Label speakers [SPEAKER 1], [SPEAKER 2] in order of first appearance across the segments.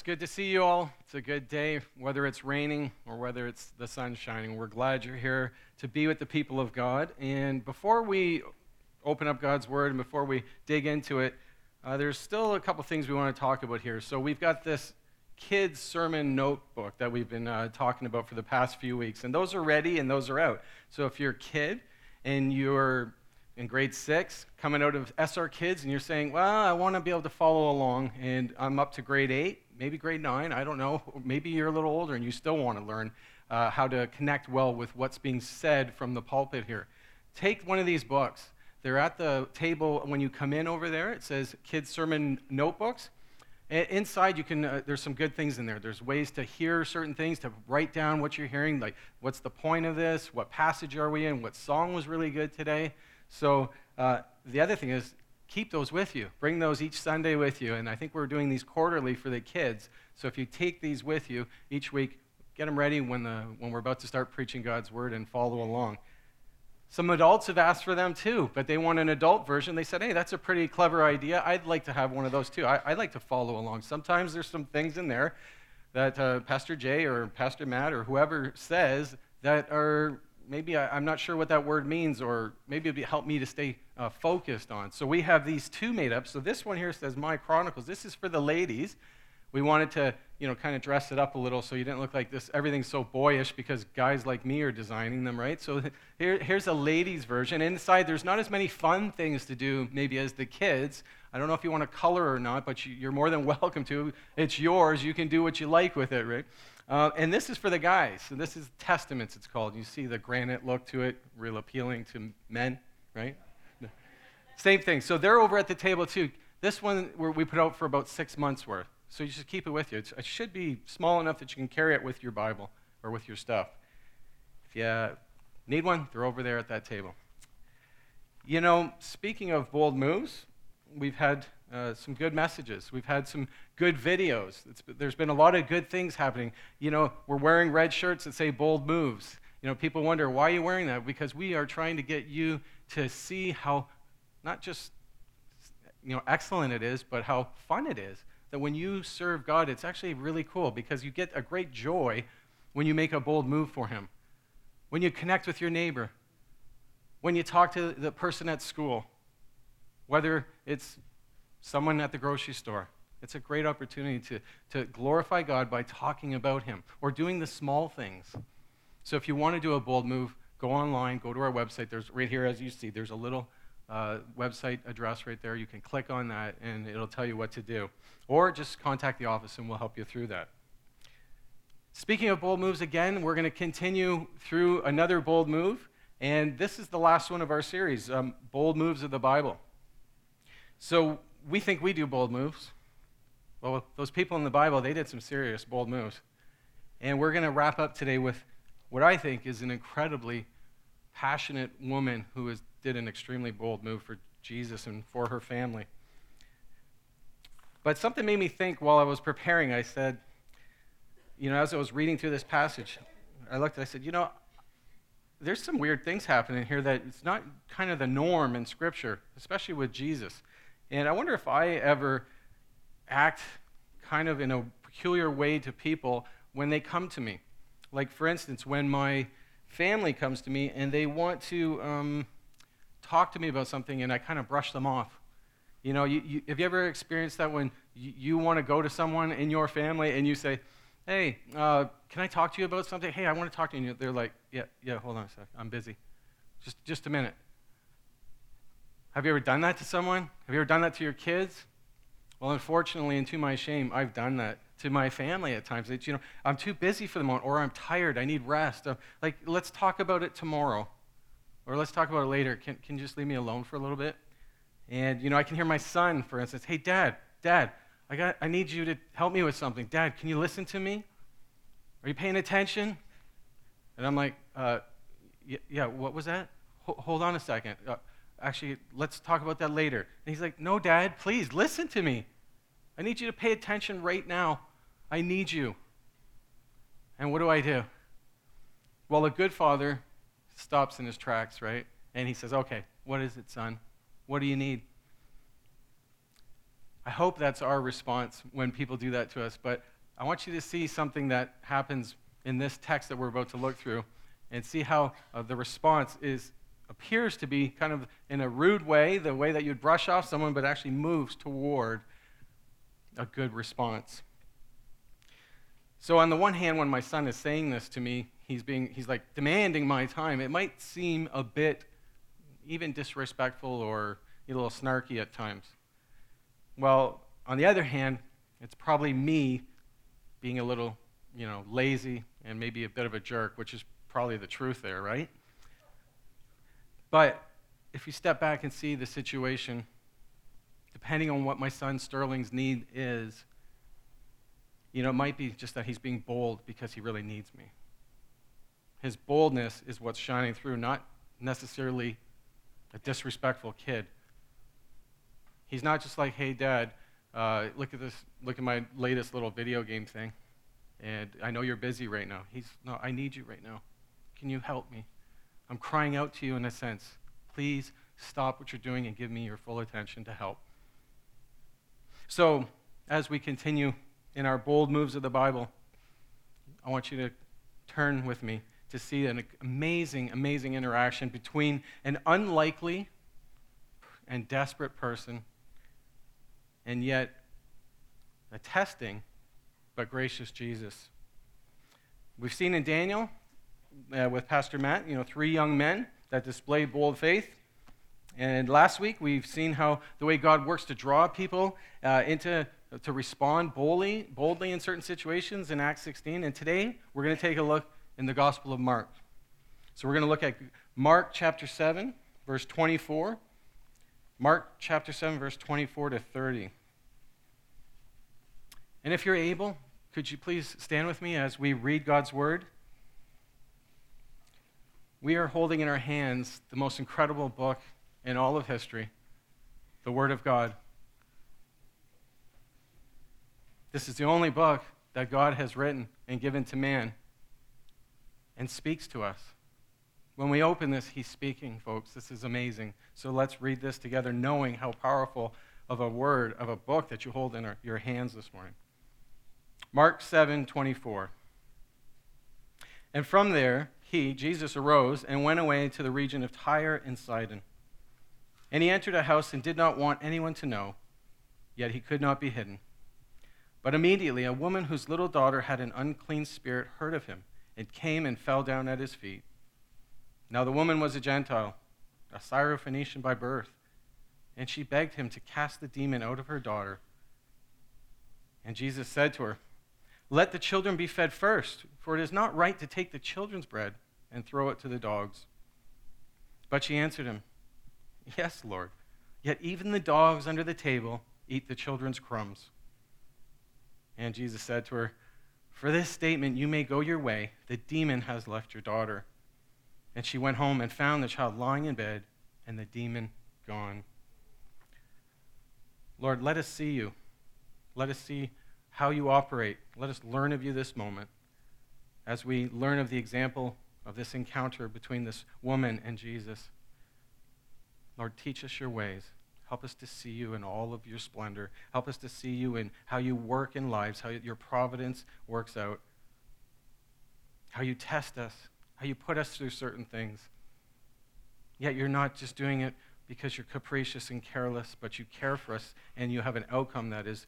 [SPEAKER 1] It's good to see you all. It's a good day, whether it's raining or whether it's the sun shining. We're glad you're here to be with the people of God. And before we open up God's Word and before we dig into it, uh, there's still a couple things we want to talk about here. So we've got this kids' sermon notebook that we've been uh, talking about for the past few weeks, and those are ready and those are out. So if you're a kid and you're in grade six, coming out of SR Kids, and you're saying, Well, I want to be able to follow along, and I'm up to grade eight, maybe grade nine, I don't know. Maybe you're a little older and you still want to learn uh, how to connect well with what's being said from the pulpit here. Take one of these books. They're at the table when you come in over there. It says Kids Sermon Notebooks. inside, you can. Uh, there's some good things in there. There's ways to hear certain things, to write down what you're hearing, like what's the point of this, what passage are we in, what song was really good today. So uh, the other thing is keep those with you. Bring those each Sunday with you. And I think we're doing these quarterly for the kids. So if you take these with you each week, get them ready when, the, when we're about to start preaching God's word and follow along. Some adults have asked for them too, but they want an adult version. They said, hey, that's a pretty clever idea. I'd like to have one of those too. I, would like to follow along. Sometimes there's some things in there that uh, Pastor Jay or Pastor Matt or whoever says that are maybe I, am not sure what that word means, or maybe it would help me to stay uh, focused on. So we have these two made up. So this one here says My Chronicles. This is for the ladies. We wanted to, you know, kind of dress it up a little so you didn't look like this. Everything's so boyish because guys like me are designing them, right? So here, here's a ladies' version. Inside, there's not as many fun things to do maybe as the kids. I don't know if you want to color or not, but you, you're more than welcome to. It's yours. You can do what you like with it, right? Uh, and this is for the guys. So this is Testaments, it's called. You see the granite look to it, real appealing to men, right? Same thing. So they're over at the table too. This one we put out for about six months worth. So you just keep it with you. It's, it should be small enough that you can carry it with your Bible or with your stuff. If you need one, they're over there at that table. You know, speaking of bold moves, we've had uh, some good messages. We've had some good videos. It's, there's been a lot of good things happening. You know, we're wearing red shirts that say bold moves. You know, people wonder, why are you wearing that? Because we are trying to get you to see how not just you know excellent it is, but how fun it is. That when you serve God, it's actually really cool because you get a great joy when you make a bold move for Him. When you connect with your neighbor. When you talk to the person at school. Whether it's someone at the grocery store. It's a great opportunity to, to glorify God by talking about Him or doing the small things. So if you want to do a bold move, go online, go to our website. There's right here, as you see, there's a little uh, website address right there. You can click on that and it'll tell you what to do. Or just contact the office and we'll help you through that. Speaking of bold moves, again, we're going to continue through another bold move. And this is the last one of our series um, Bold Moves of the Bible. So we think we do bold moves. Well, those people in the Bible, they did some serious bold moves. And we're going to wrap up today with what I think is an incredibly passionate woman who has, did an extremely bold move for Jesus and for her family. But something made me think while I was preparing. I said, you know, as I was reading through this passage, I looked and I said, you know, there's some weird things happening here that it's not kind of the norm in Scripture, especially with Jesus. And I wonder if I ever act kind of in a peculiar way to people when they come to me. Like, for instance, when my family comes to me and they want to um, talk to me about something and I kind of brush them off. You know, you, you, have you ever experienced that when you, you want to go to someone in your family and you say, hey, uh, can I talk to you about something? Hey, I want to talk to you. And they're like, yeah, yeah, hold on a sec. I'm busy. Just, just a minute. Have you ever done that to someone? Have you ever done that to your kids? Well, unfortunately, and to my shame, I've done that to my family at times. It's, you know, I'm too busy for the moment, or I'm tired, I need rest. Like, let's talk about it tomorrow, or let's talk about it later. Can, can you just leave me alone for a little bit? And, you know, I can hear my son, for instance, hey, Dad, Dad, I, got, I need you to help me with something. Dad, can you listen to me? Are you paying attention? And I'm like, uh, yeah, what was that? Hold on a second. Uh, actually, let's talk about that later. And he's like, no, Dad, please listen to me. I need you to pay attention right now. I need you. And what do I do? Well, a good father stops in his tracks, right? And he says, okay, what is it, son? What do you need? I hope that's our response when people do that to us. But I want you to see something that happens in this text that we're about to look through and see how uh, the response is appears to be kind of in a rude way, the way that you'd brush off someone, but actually moves toward a good response. So on the one hand, when my son is saying this to me, he's being he's like demanding my time. It might seem a bit even disrespectful or a little snarky at times. Well, on the other hand, it's probably me being a little, you know, lazy and maybe a bit of a jerk, which is probably the truth there, right? But if you step back and see the situation, depending on what my son Sterling's need is, you know, it might be just that he's being bold because he really needs me. His boldness is what's shining through, not necessarily a disrespectful kid. He's not just like, hey, dad, uh, look at this, look at my latest little video game thing. And I know you're busy right now. He's, no, I need you right now. Can you help me? I'm crying out to you in a sense. Please stop what you're doing and give me your full attention to help. So, as we continue in our bold moves of the Bible, I want you to turn with me to see an amazing, amazing interaction between an unlikely and desperate person and yet a testing but gracious Jesus. We've seen in Daniel uh, with Pastor Matt, you know, three young men that display bold faith. And last week we've seen how the way God works to draw people uh, into to respond boldly, boldly in certain situations in Acts 16. And today we're going to take a look in the Gospel of Mark. So we're going to look at Mark chapter 7, verse 24. Mark chapter 7, verse 24 to 30. And if you're able, could you please stand with me as we read God's word? We are holding in our hands the most incredible book in all of history, the Word of God. This is the only book that God has written and given to man and speaks to us. When we open this, He's speaking, folks. This is amazing. So let's read this together, knowing how powerful of a word, of a book that you hold in our, your hands this morning. Mark 7 24. And from there, he, Jesus, arose and went away to the region of Tyre and Sidon. And he entered a house and did not want anyone to know, yet he could not be hidden. But immediately a woman whose little daughter had an unclean spirit heard of him and came and fell down at his feet. Now the woman was a Gentile, a Syrophoenician by birth, and she begged him to cast the demon out of her daughter. And Jesus said to her, let the children be fed first, for it is not right to take the children's bread and throw it to the dogs. But she answered him, Yes, Lord, yet even the dogs under the table eat the children's crumbs. And Jesus said to her, For this statement you may go your way. The demon has left your daughter. And she went home and found the child lying in bed and the demon gone. Lord, let us see you. Let us see how you operate. Let us learn of you this moment as we learn of the example of this encounter between this woman and Jesus. Lord, teach us your ways. Help us to see you in all of your splendor. Help us to see you in how you work in lives, how your providence works out, how you test us, how you put us through certain things. Yet you're not just doing it because you're capricious and careless, but you care for us and you have an outcome that is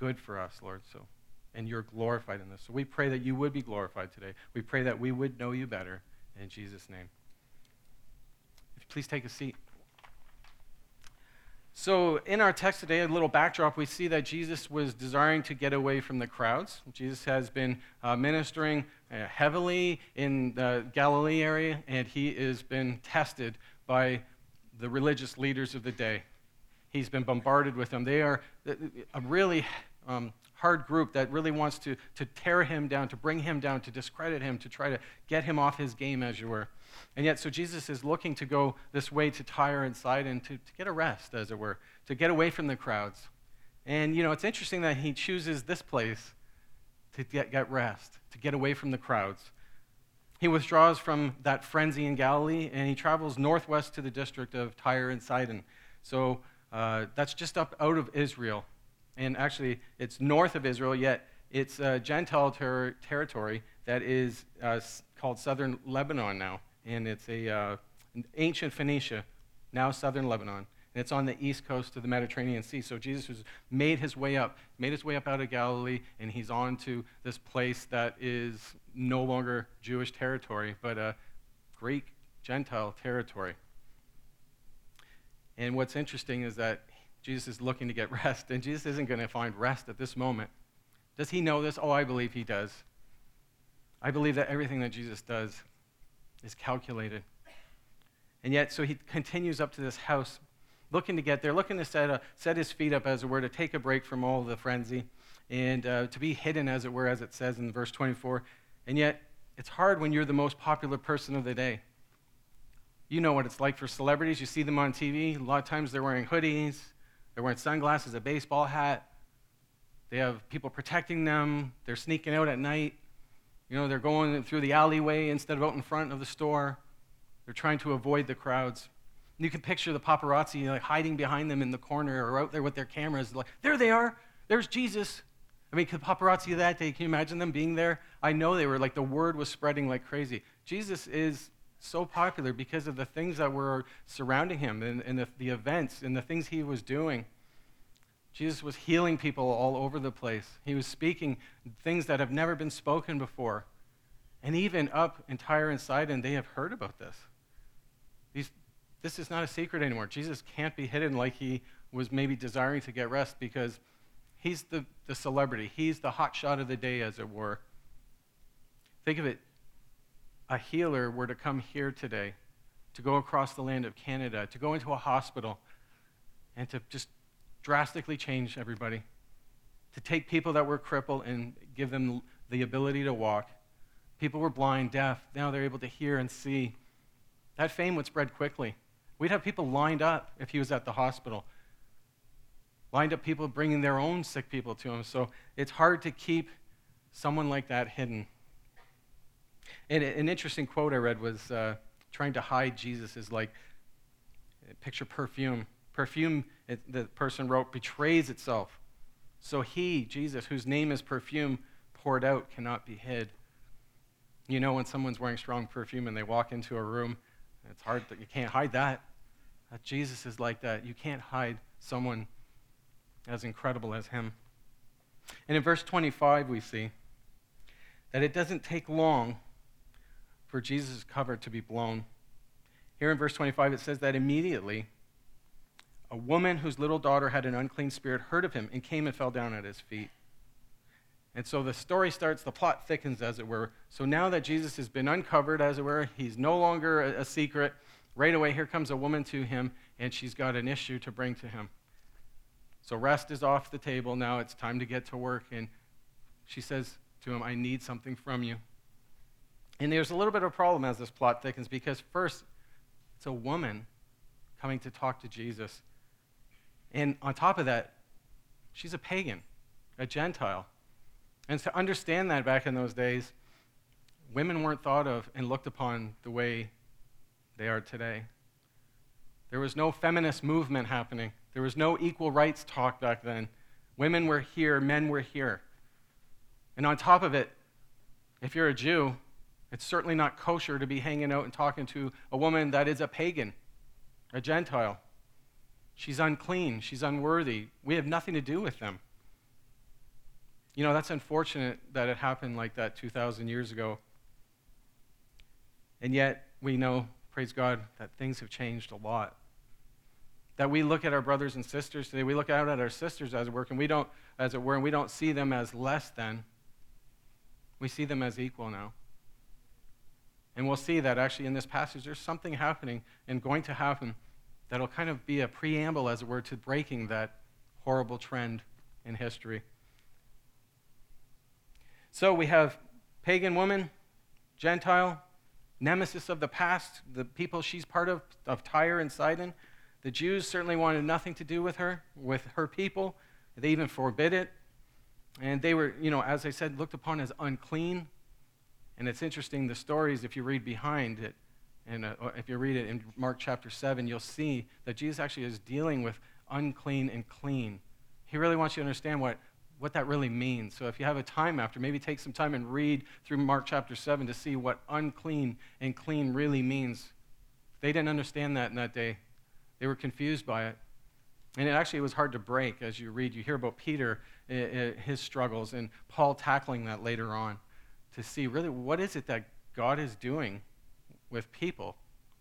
[SPEAKER 1] good for us, Lord. So, and you're glorified in this. So we pray that you would be glorified today. We pray that we would know you better. In Jesus' name. Please take a seat. So, in our text today, a little backdrop, we see that Jesus was desiring to get away from the crowds. Jesus has been uh, ministering uh, heavily in the Galilee area, and he has been tested by the religious leaders of the day. He's been bombarded with them. They are a really um, hard group that really wants to, to tear him down, to bring him down, to discredit him, to try to get him off his game, as you were. And yet, so Jesus is looking to go this way to Tyre and Sidon to, to get a rest, as it were, to get away from the crowds. And, you know, it's interesting that he chooses this place to get, get rest, to get away from the crowds. He withdraws from that frenzy in Galilee and he travels northwest to the district of Tyre and Sidon. So, Uh, that's just up out of Israel. And actually, it's north of Israel, yet it's a Gentile ter- territory that is uh, called southern Lebanon now. And it's a, uh, ancient Phoenicia, now southern Lebanon. And it's on the east coast of the Mediterranean Sea. So Jesus has made his way up, made his way up out of Galilee, and he's on to this place that is no longer Jewish territory, but a Greek Gentile territory. And what's interesting is that Jesus is looking to get rest, and Jesus isn't going to find rest at this moment. Does he know this? Oh, I believe he does. I believe that everything that Jesus does is calculated. And yet, so he continues up to this house, looking to get there, looking to set, a, set his feet up, as it were, to take a break from all the frenzy and uh, to be hidden, as it were, as it says in verse 24. And yet, it's hard when you're the most popular person of the day. You know what it's like for celebrities. You see them on TV. A lot of times they're wearing hoodies, they're wearing sunglasses, a baseball hat. They have people protecting them. They're sneaking out at night. You know, they're going through the alleyway instead of out in front of the store. They're trying to avoid the crowds. And you can picture the paparazzi like hiding behind them in the corner or out there with their cameras. Like, there they are. There's Jesus. I mean, the paparazzi that day, can you imagine them being there? I know they were like the word was spreading like crazy. Jesus is so popular because of the things that were surrounding him and, and the, the events and the things he was doing. Jesus was healing people all over the place. He was speaking things that have never been spoken before. And even up in Tyre and Sidon, they have heard about this. These, this is not a secret anymore. Jesus can't be hidden like he was maybe desiring to get rest because he's the, the celebrity. He's the hot shot of the day, as it were. Think of it a healer were to come here today, to go across the land of Canada, to go into a hospital, and to just drastically change everybody, to take people that were crippled and give them the ability to walk. People were blind, deaf, now they're able to hear and see. That fame would spread quickly. We'd have people lined up if he was at the hospital. Lined up people bringing their own sick people to him. So it's hard to keep someone like that hidden. And an interesting quote I read was uh, trying to hide Jesus is like, picture perfume. Perfume, it, the person wrote, betrays itself. So he, Jesus, whose name is perfume, poured out, cannot be hid. You know, when someone's wearing strong perfume and they walk into a room, it's hard that you can't hide that. that. Jesus is like that. You can't hide someone as incredible as him. And in verse 25, we see that it doesn't take long for Jesus' cover to be blown. Here in verse 25, it says that immediately a woman whose little daughter had an unclean spirit heard of him and came and fell down at his feet. And so the story starts, the plot thickens, as it were. So now that Jesus has been uncovered, as it were, he's no longer a, secret. Right away, here comes a woman to him, and she's got an issue to bring to him. So rest is off the table. Now it's time to get to work. And she says to him, I need something from you. And there's a little bit of a problem as this plot thickens because, first, it's a woman coming to talk to Jesus. And on top of that, she's a pagan, a Gentile. And to understand that back in those days, women weren't thought of and looked upon the way they are today. There was no feminist movement happening, there was no equal rights talk back then. Women were here, men were here. And on top of it, if you're a Jew, it's certainly not kosher to be hanging out and talking to a woman that is a pagan, a Gentile. She's unclean. She's unworthy. We have nothing to do with them. You know, that's unfortunate that it happened like that 2,000 years ago. And yet, we know, praise God, that things have changed a lot. That we look at our brothers and sisters today, we look out at our sisters as it were, and we don't, as it were, and we don't see them as less than. We see them as equal now. And we'll see that actually in this passage, there's something happening and going to happen that'll kind of be a preamble, as it were, to breaking that horrible trend in history. So we have pagan woman, Gentile, nemesis of the past, the people she's part of, of Tyre and Sidon. The Jews certainly wanted nothing to do with her, with her people. They even forbid it. And they were, you know, as I said, looked upon as unclean. And it's interesting, the stories, if you read behind it, and uh, if you read it in Mark chapter 7, you'll see that Jesus actually is dealing with unclean and clean. He really wants you to understand what, what that really means. So if you have a time after, maybe take some time and read through Mark chapter 7 to see what unclean and clean really means. They didn't understand that in that day, they were confused by it. And it actually was hard to break as you read. You hear about Peter, his struggles, and Paul tackling that later on to see really what is it that God is doing with people.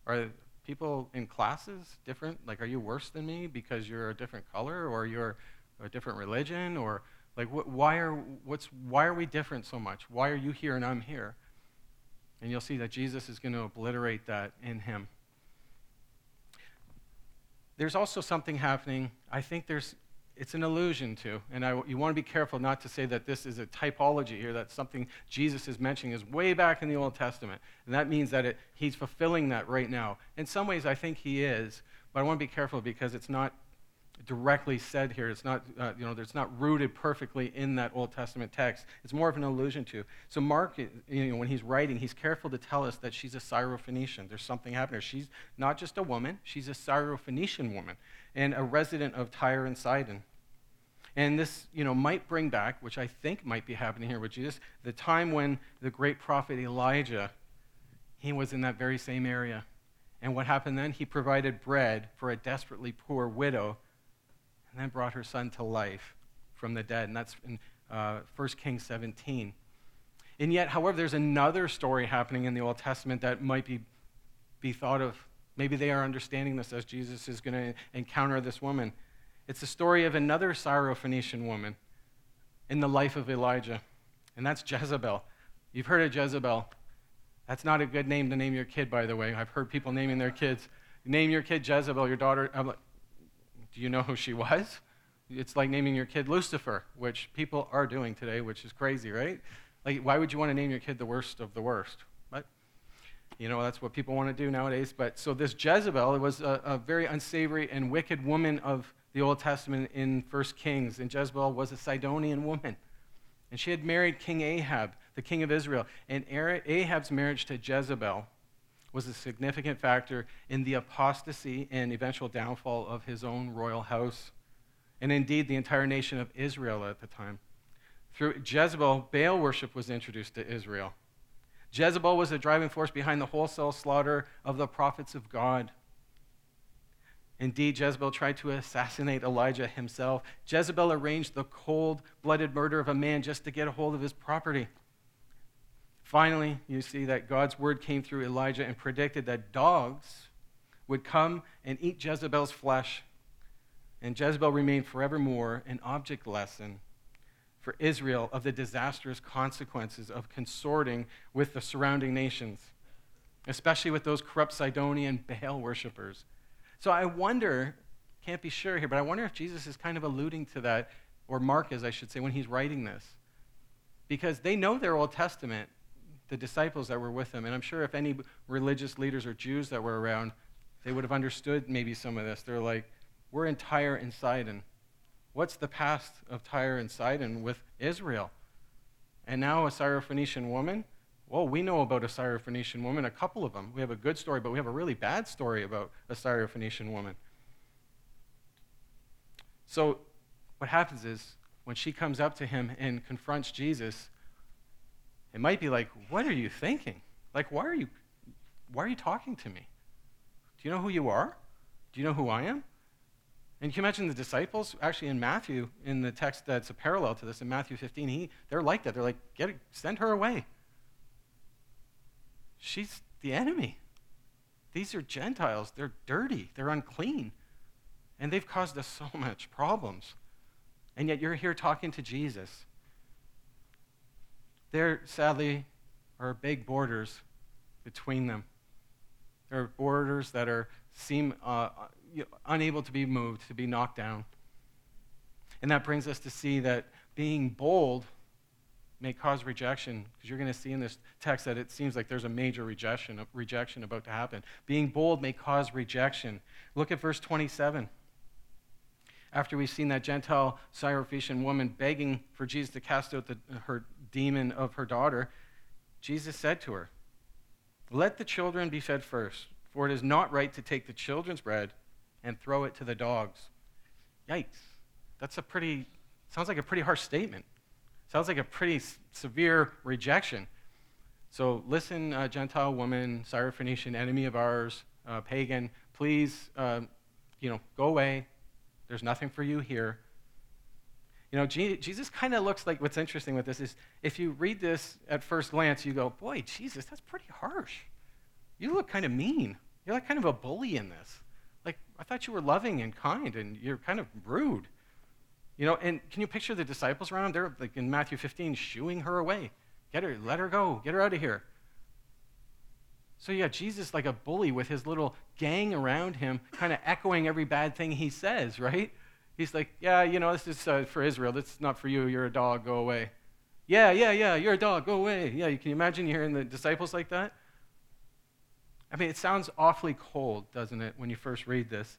[SPEAKER 1] Are people in classes different? Like, are you worse than me because you're a different color or you're a different religion? Or, like, wh- why, are, what's, why are we different so much? Why are you here and I'm here? And you'll see that Jesus is going to obliterate that in him. There's also something happening. I think there's it's an allusion to. And I, you want to be careful not to say that this is a typology here, that something Jesus is mentioning is way back in the Old Testament. And that means that it, he's fulfilling that right now. In some ways, I think he is, but I want to be careful because it's not directly said here. It's not, uh, you know, it's not rooted perfectly in that Old Testament text. It's more of an allusion to. So Mark, you know, when he's writing, he's careful to tell us that she's a Syrophoenician. There's something happening. She's not just a woman; she's a Syrophoenician woman and a resident of Tyre and Sidon. And this, you know, might bring back, which I think might be happening here with Jesus, the time when the great prophet Elijah, he was in that very same area. And what happened then? He provided bread for a desperately poor widow and then brought her son to life from the dead. And that's in uh, 1 Kings 17. And yet, however, there's another story happening in the Old Testament that might be, be thought of. Maybe they are understanding this as Jesus is going to encounter this woman. It's the story of another Syrophoenician woman in the life of Elijah, and that's Jezebel. You've heard of Jezebel. That's not a good name to name your kid, by the way. I've heard people naming their kids. Name your kid Jezebel, your daughter. I'm like, do you know who she was? It's like naming your kid Lucifer, which people are doing today, which is crazy, right? Like, why would you want to name your kid the worst of the worst? You know, that's what people want to do nowadays. But so this Jezebel was a, a very unsavory and wicked woman of the Old Testament in 1 Kings. And Jezebel was a Sidonian woman. And she had married King Ahab, the king of Israel. And Ahab's marriage to Jezebel was a significant factor in the apostasy and eventual downfall of his own royal house, and indeed the entire nation of Israel at the time. Through Jezebel, Baal worship was introduced to Israel. Jezebel was the driving force behind the wholesale slaughter of the prophets of God. Indeed, Jezebel tried to assassinate Elijah himself. Jezebel arranged the cold blooded murder of a man just to get a hold of his property. Finally, you see that God's word came through Elijah and predicted that dogs would come and eat Jezebel's flesh. And Jezebel remained forevermore an object lesson for Israel of the disastrous consequences of consorting with the surrounding nations, especially with those corrupt Sidonian Baal worshippers. So I wonder, can't be sure here, but I wonder if Jesus is kind of alluding to that, or Mark is, I should say, when he's writing this. Because they know their Old Testament, the disciples that were with him. And I'm sure if any religious leaders or Jews that were around, they would have understood maybe some of this. They're like, we're in Tyre and Sidon. What's the past of Tyre and Sidon with Israel? And now a Syrophoenician woman? Well, we know about a Syrophoenician woman, a couple of them. We have a good story, but we have a really bad story about a Syrophoenician woman. So, what happens is when she comes up to him and confronts Jesus, it might be like, What are you thinking? Like, why are you, why are you talking to me? Do you know who you are? Do you know who I am? And can you imagine the disciples? Actually, in Matthew, in the text that's a parallel to this, in Matthew 15, he, they're like that. They're like, Get it, send her away. She's the enemy. These are Gentiles. They're dirty. They're unclean. And they've caused us so much problems. And yet you're here talking to Jesus. There, sadly, are big borders between them. There are borders that are, seem uh, unable to be moved, to be knocked down. And that brings us to see that being bold may cause rejection, because you're going to see in this text that it seems like there's a major rejection, a rejection about to happen. Being bold may cause rejection. Look at verse 27. After we've seen that Gentile Syrophoenician woman begging for Jesus to cast out the, her demon of her daughter, Jesus said to her, Let the children be fed first, for it is not right to take the children's bread and throw it to the dogs. Yikes. That's a pretty, sounds like a pretty harsh statement. Sounds like a pretty s- severe rejection. So listen, uh, Gentile woman, Syrophoenician, enemy of ours, uh, pagan, please, uh, you know, go away. There's nothing for you here. You know, Jesus kind of looks like what's interesting with this is if you read this at first glance, you go, boy, Jesus, that's pretty harsh. You look kind of mean. You're like kind of a bully in this. Like, I thought you were loving and kind, and you're kind of rude. You know, and can you picture the disciples around? They're like in Matthew 15, shooing her away. Get her, let her go, get her out of here. So yeah, Jesus like a bully with his little gang around him, kind of echoing every bad thing he says, right? He's like, yeah, you know, this is uh, for Israel. This is not for you. You're a dog. Go away. Yeah, yeah, yeah. You're a dog. Go away. Yeah. Can you imagine hearing the disciples like that? I mean, it sounds awfully cold, doesn't it, when you first read this?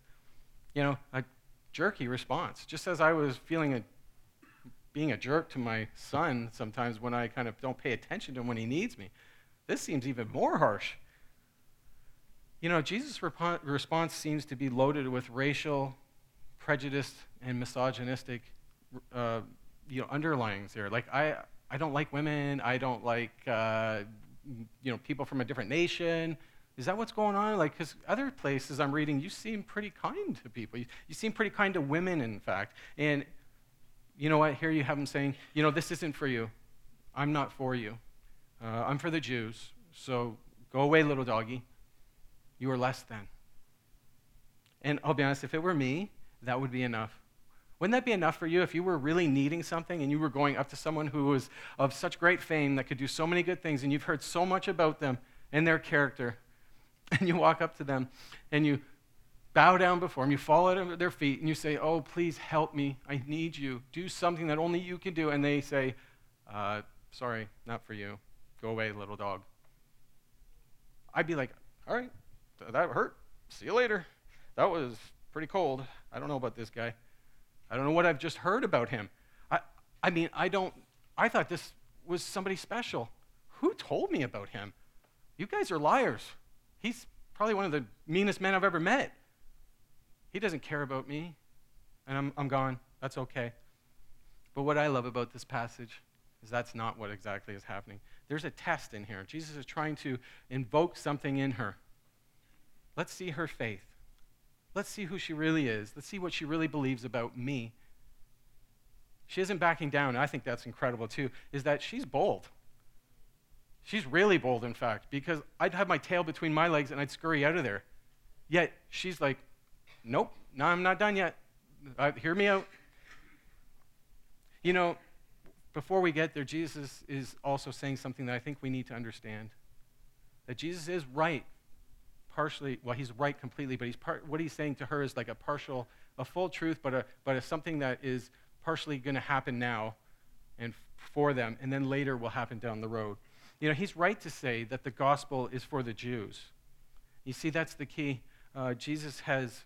[SPEAKER 1] You know, a jerky response. Just as I was feeling a, being a jerk to my son sometimes when I kind of don't pay attention to him when he needs me. This seems even more harsh. You know, Jesus' rep- response seems to be loaded with racial, prejudice, and misogynistic uh, you know, underlyings here. Like, I, I don't like women. I don't like, uh, you know, people from a different nation. Is that what's going on? Like, because other places I'm reading, you seem pretty kind to people. You, you seem pretty kind to women, in fact. And you know what? Here you have them saying, you know, this isn't for you. I'm not for you. Uh, I'm for the Jews. So go away, little doggy. You are less than. And I'll be honest, if it were me, that would be enough. Wouldn't that be enough for you if you were really needing something and you were going up to someone who was of such great fame that could do so many good things and you've heard so much about them and their character, and you walk up to them and you bow down before them, you fall at their feet, and you say, Oh, please help me. I need you. Do something that only you can do. And they say, uh, Sorry, not for you. Go away, little dog. I'd be like, All right, that hurt. See you later. That was pretty cold. I don't know about this guy. I don't know what I've just heard about him. I, I mean, I don't, I thought this was somebody special. Who told me about him? You guys are liars. He's probably one of the meanest men I've ever met. He doesn't care about me, and I'm, I'm gone. That's okay. But what I love about this passage is that's not what exactly is happening. There's a test in here. Jesus is trying to invoke something in her. Let's see her faith. Let's see who she really is. Let's see what she really believes about me. She isn't backing down. I think that's incredible too, is that she's bold. She's really bold, in fact, because I'd have my tail between my legs and I'd scurry out of there. Yet she's like, nope, no, I'm not done yet. Uh, hear me out. You know, before we get there, Jesus is also saying something that I think we need to understand that Jesus is right partially, well, he's right completely, but he's what he's saying to her is like a partial, a full truth, but, a, but a something that is partially going to happen now and for them, and then later will happen down the road. You know, he's right to say that the gospel is for the Jews. You see, that's the key. Uh, Jesus has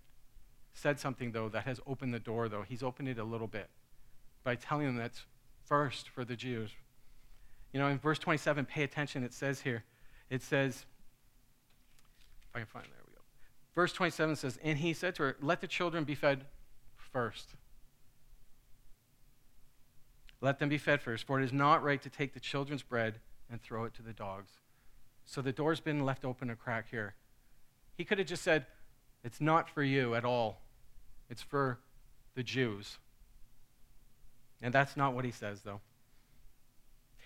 [SPEAKER 1] said something, though, that has opened the door, though. He's opened it a little bit by telling them that's first for the Jews. You know, in verse 27, pay attention, it says here, it says, if I can find, there we go. Verse 27 says, And he said to her, Let the children be fed first. Let them be fed first, for it is not right to take the children's bread and throw it to the dogs. So the door's been left open a crack here. He could have just said, It's not for you at all, it's for the Jews. And that's not what he says, though.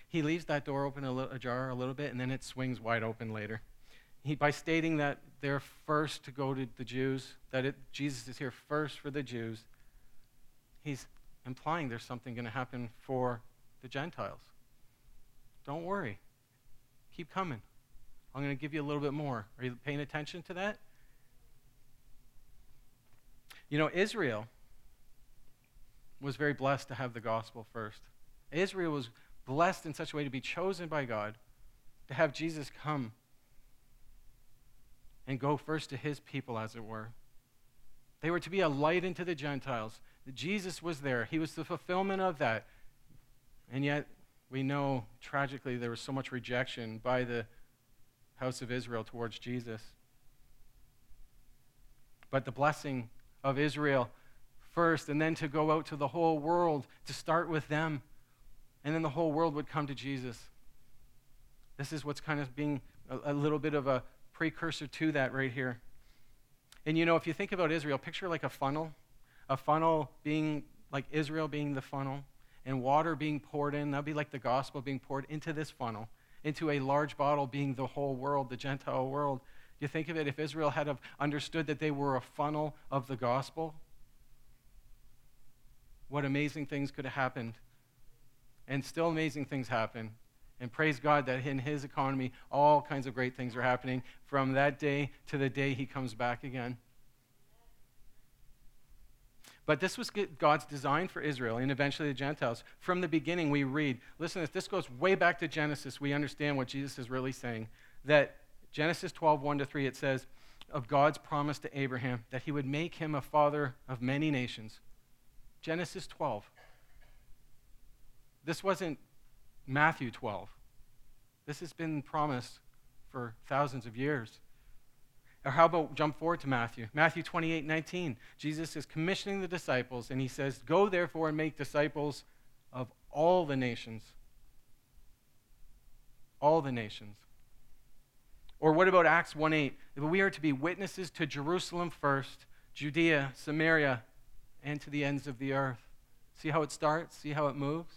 [SPEAKER 1] He leaves that door open a little, ajar a little bit, and then it swings wide open later he, by stating that they're first to go to the Jews, that it, Jesus is here first for the Jews, he's implying there's something going to happen for the Gentiles. Don't worry. Keep coming. I'm going to give you a little bit more. Are you paying attention to that? You know, Israel was very blessed to have the gospel first. Israel was blessed in such a way to be chosen by God, to have Jesus come and go first to his people, as it were. They were to be a light into the Gentiles. Jesus was there, he was the fulfillment of that. And yet, we know tragically there was so much rejection by the house of Israel towards Jesus. But the blessing of Israel first and then to go out to the whole world, to start with them. And then the whole world would come to Jesus. This is what's kind of being a, a little bit of a precursor to that right here. And you know, if you think about Israel, picture like a funnel, a funnel being like Israel being the funnel, and water being poured in. That'd be like the gospel being poured into this funnel, into a large bottle being the whole world, the Gentile world. You think of it, if Israel had have understood that they were a funnel of the gospel, what amazing things could have happened. And still amazing things happen. And praise God that in his economy, all kinds of great things are happening from that day to the day he comes back again. But this was God's design for Israel and eventually the Gentiles. From the beginning, we read, listen, if this goes way back to Genesis, we understand what Jesus is really saying. That Genesis 12, 1 to 3, it says, of God's promise to Abraham that he would make him a father of many nations. Genesis 12. This wasn't Matthew 12. This has been promised for thousands of years. Or how about jump forward to Matthew? Matthew 28 19. Jesus is commissioning the disciples, and he says, Go therefore and make disciples of all the nations. All the nations. Or what about Acts 1 8? We are to be witnesses to Jerusalem first, Judea, Samaria, and to the ends of the earth. See how it starts? See how it moves?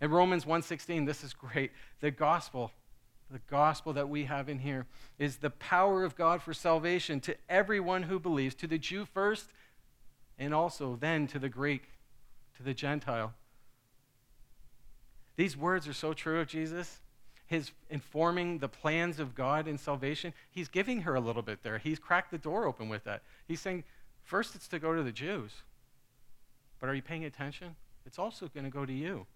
[SPEAKER 1] In Romans 1:16, this is great. The gospel, the gospel that we have in here is the power of God for salvation to everyone who believes, to the Jew first and also then to the Greek, to the Gentile. These words are so true of Jesus. His informing the plans of God in salvation, he's giving her a little bit there. He's cracked the door open with that. He's saying, first it's to go to the Jews. But are you paying attention? It's also going to go to you.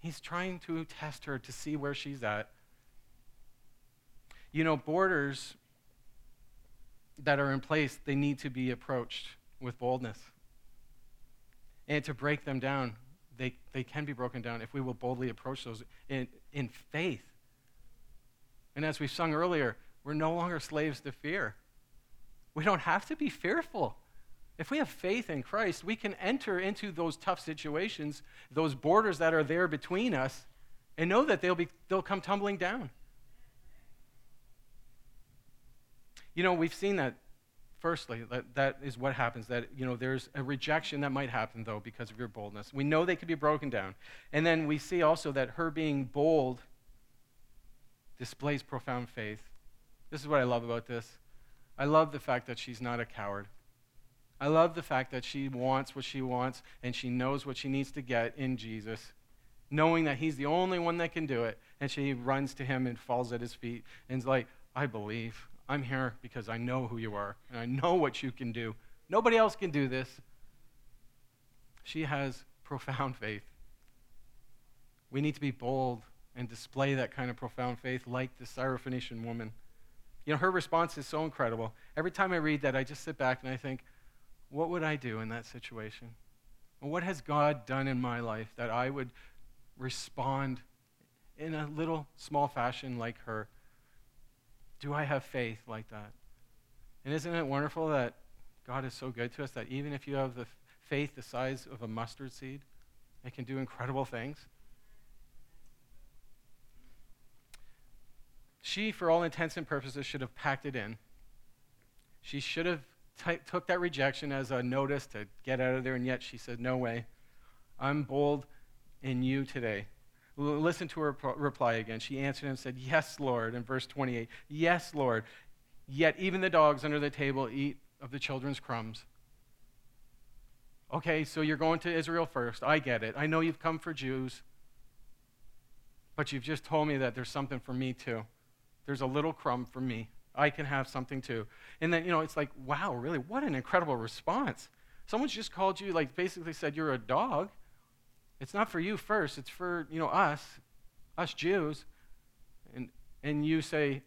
[SPEAKER 1] He's trying to test her to see where she's at. You know, borders that are in place, they need to be approached with boldness. And to break them down, they, they can be broken down if we will boldly approach those in, in faith. And as we sung earlier, we're no longer slaves to fear. We don't have to be fearful. If we have faith in Christ, we can enter into those tough situations, those borders that are there between us, and know that they'll, be, they'll come tumbling down. You know, we've seen that, firstly, that, that is what happens, that, you know, there's a rejection that might happen, though, because of your boldness. We know they could be broken down. And then we see also that her being bold displays profound faith. This is what I love about this. I love the fact that she's not a coward. I love the fact that she wants what she wants and she knows what she needs to get in Jesus, knowing that he's the only one that can do it. And she runs to him and falls at his feet and is like, I believe. I'm here because I know who you are and I know what you can do. Nobody else can do this. She has profound faith. We need to be bold and display that kind of profound faith like the Syrophoenician woman. You know, her response is so incredible. Every time I read that, I just sit back and I think, what would I do in that situation? What has God done in my life that I would respond in a little small fashion like her? Do I have faith like that? And isn't it wonderful that God is so good to us that even if you have the faith the size of a mustard seed, it can do incredible things? She, for all intents and purposes, should have packed it in. She should have t- took that rejection as a notice to get out of there, and yet she said, No way. I'm bold in you today. Listen to her reply again. She answered and said, Yes, Lord, in verse 28. Yes, Lord. Yet even the dogs under the table eat of the children's crumbs. Okay, so you're going to Israel first. I get it. I know you've come for Jews, but you've just told me that there's something for me too. There's a little crumb for me. I can have something too. And then, you know, it's like, wow, really, what an incredible response. Someone's just called you, like, basically said you're a dog. It's not for you first, it's for, you know, us, us Jews. And, and you say,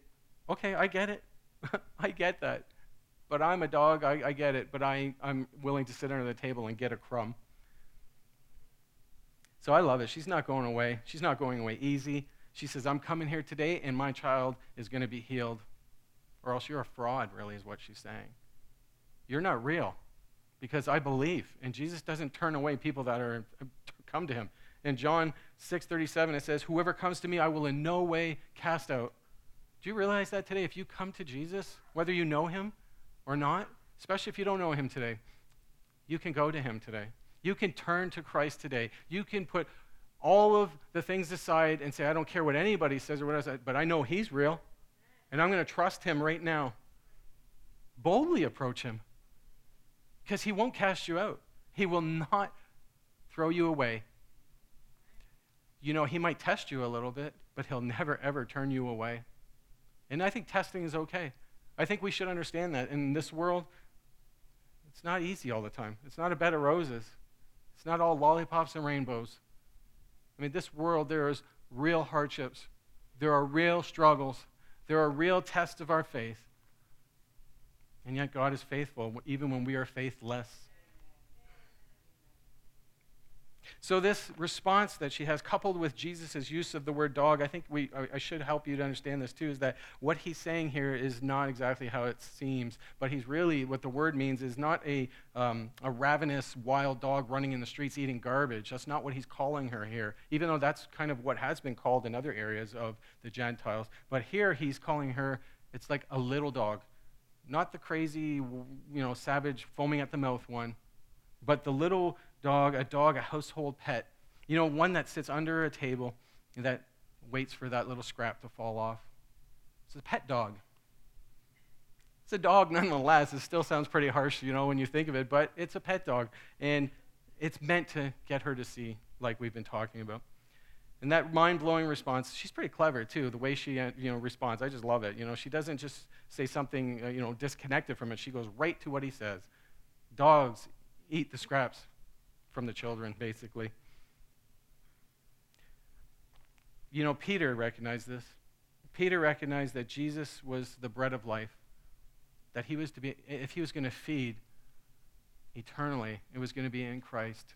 [SPEAKER 1] okay, I get it. I get that. But I'm a dog, I, I get it. But I, I'm willing to sit under the table and get a crumb. So I love it. She's not going away. She's not going away easy. She says, I'm coming here today, and my child is going to be healed or else you're a fraud, really, is what she's saying. You're not real. because I believe. And Jesus doesn't turn away people that are come to him. In John 6:37 it says, "Whoever comes to me, I will in no way cast out." Do you realize that today if you come to Jesus, whether you know him or not, especially if you don't know him today, you can go to him today. You can turn to Christ today. You can put all of the things aside and say, I don't care what anybody says or what else, but I know he's real. And I'm going to trust him right now. Boldly approach him because he won't cast you out. He will not throw you away. You know, he might test you a little bit, but he'll never, ever turn you away. And I think testing is okay. I think we should understand that. In this world, it's not easy all the time. It's not a bed of roses, it's not all lollipops and rainbows. I mean, this world, there is real hardships, there are real struggles, there are a real test of our faith. And yet, God is faithful even when we are faithless. So, this response that she has, coupled with Jesus' use of the word dog, I think we, I, should help you to understand this too, is that what he's saying here is not exactly how it seems, but he's really, what the word means is not a, um, a ravenous wild dog running in the streets eating garbage. That's not what he's calling her here, even though that's kind of what has been called in other areas of the Gentiles. But here he's calling her, it's like a little dog not the crazy, you know, savage, foaming at the mouth one, but the little dog, a dog, a household pet. You know, one that sits under a table that waits for that little scrap to fall off. It's a pet dog. It's a dog nonetheless. It still sounds pretty harsh, you know, when you think of it, but it's a pet dog. And it's meant to get her to see, like we've been talking about. And that mind-blowing response, she's pretty clever too. The way she, uh, you know, responds, I just love it. You know, she doesn't just say something, uh, you know, disconnected from it. She goes right to what he says. Dogs eat the scraps from the children, basically. You know, Peter recognized this. Peter recognized that Jesus was the bread of life. That he was to be, if he was going to feed eternally, it was going to be in Christ.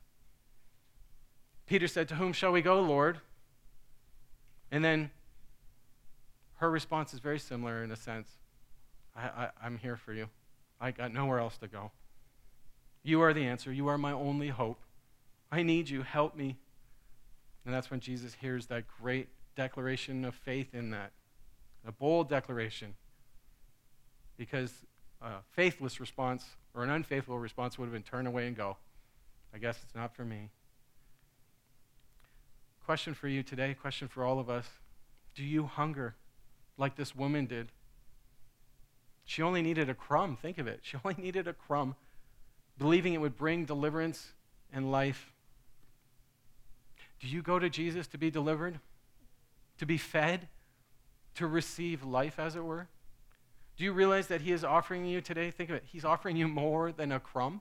[SPEAKER 1] Peter said, To whom shall we go, Lord? And then her response is very similar in a sense I, am here for you. I got nowhere else to go. You are the answer. You are my only hope. I need you. Help me. And that's when Jesus hears that great declaration of faith in that, a bold declaration. Because a faithless response or an unfaithful response would have been turn away and go. I guess it's not for me. Question for you today, question for all of us. Do you hunger like this woman did? She only needed a crumb. Think of it. She only needed a crumb, believing it would bring deliverance and life. Do you go to Jesus to be delivered? To be fed? To receive life, as it were? Do you realize that He is offering you today? Think of it. He's offering you more than a crumb.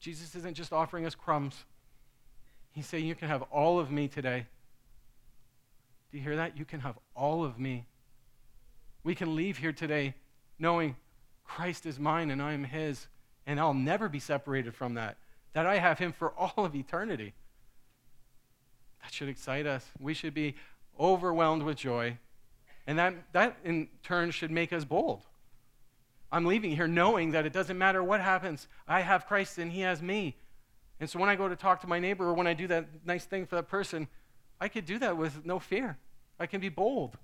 [SPEAKER 1] Jesus isn't just offering us crumbs, He's saying, You can have all of me today. Do you hear that? You can have all of me. We can leave here today knowing Christ is mine and I am his, and I'll never be separated from that, that I have him for all of eternity. That should excite us. We should be overwhelmed with joy, and that, that in turn should make us bold. I'm leaving here knowing that it doesn't matter what happens, I have Christ and he has me. And so when I go to talk to my neighbor or when I do that nice thing for that person, I could do that with no fear. I can be bold.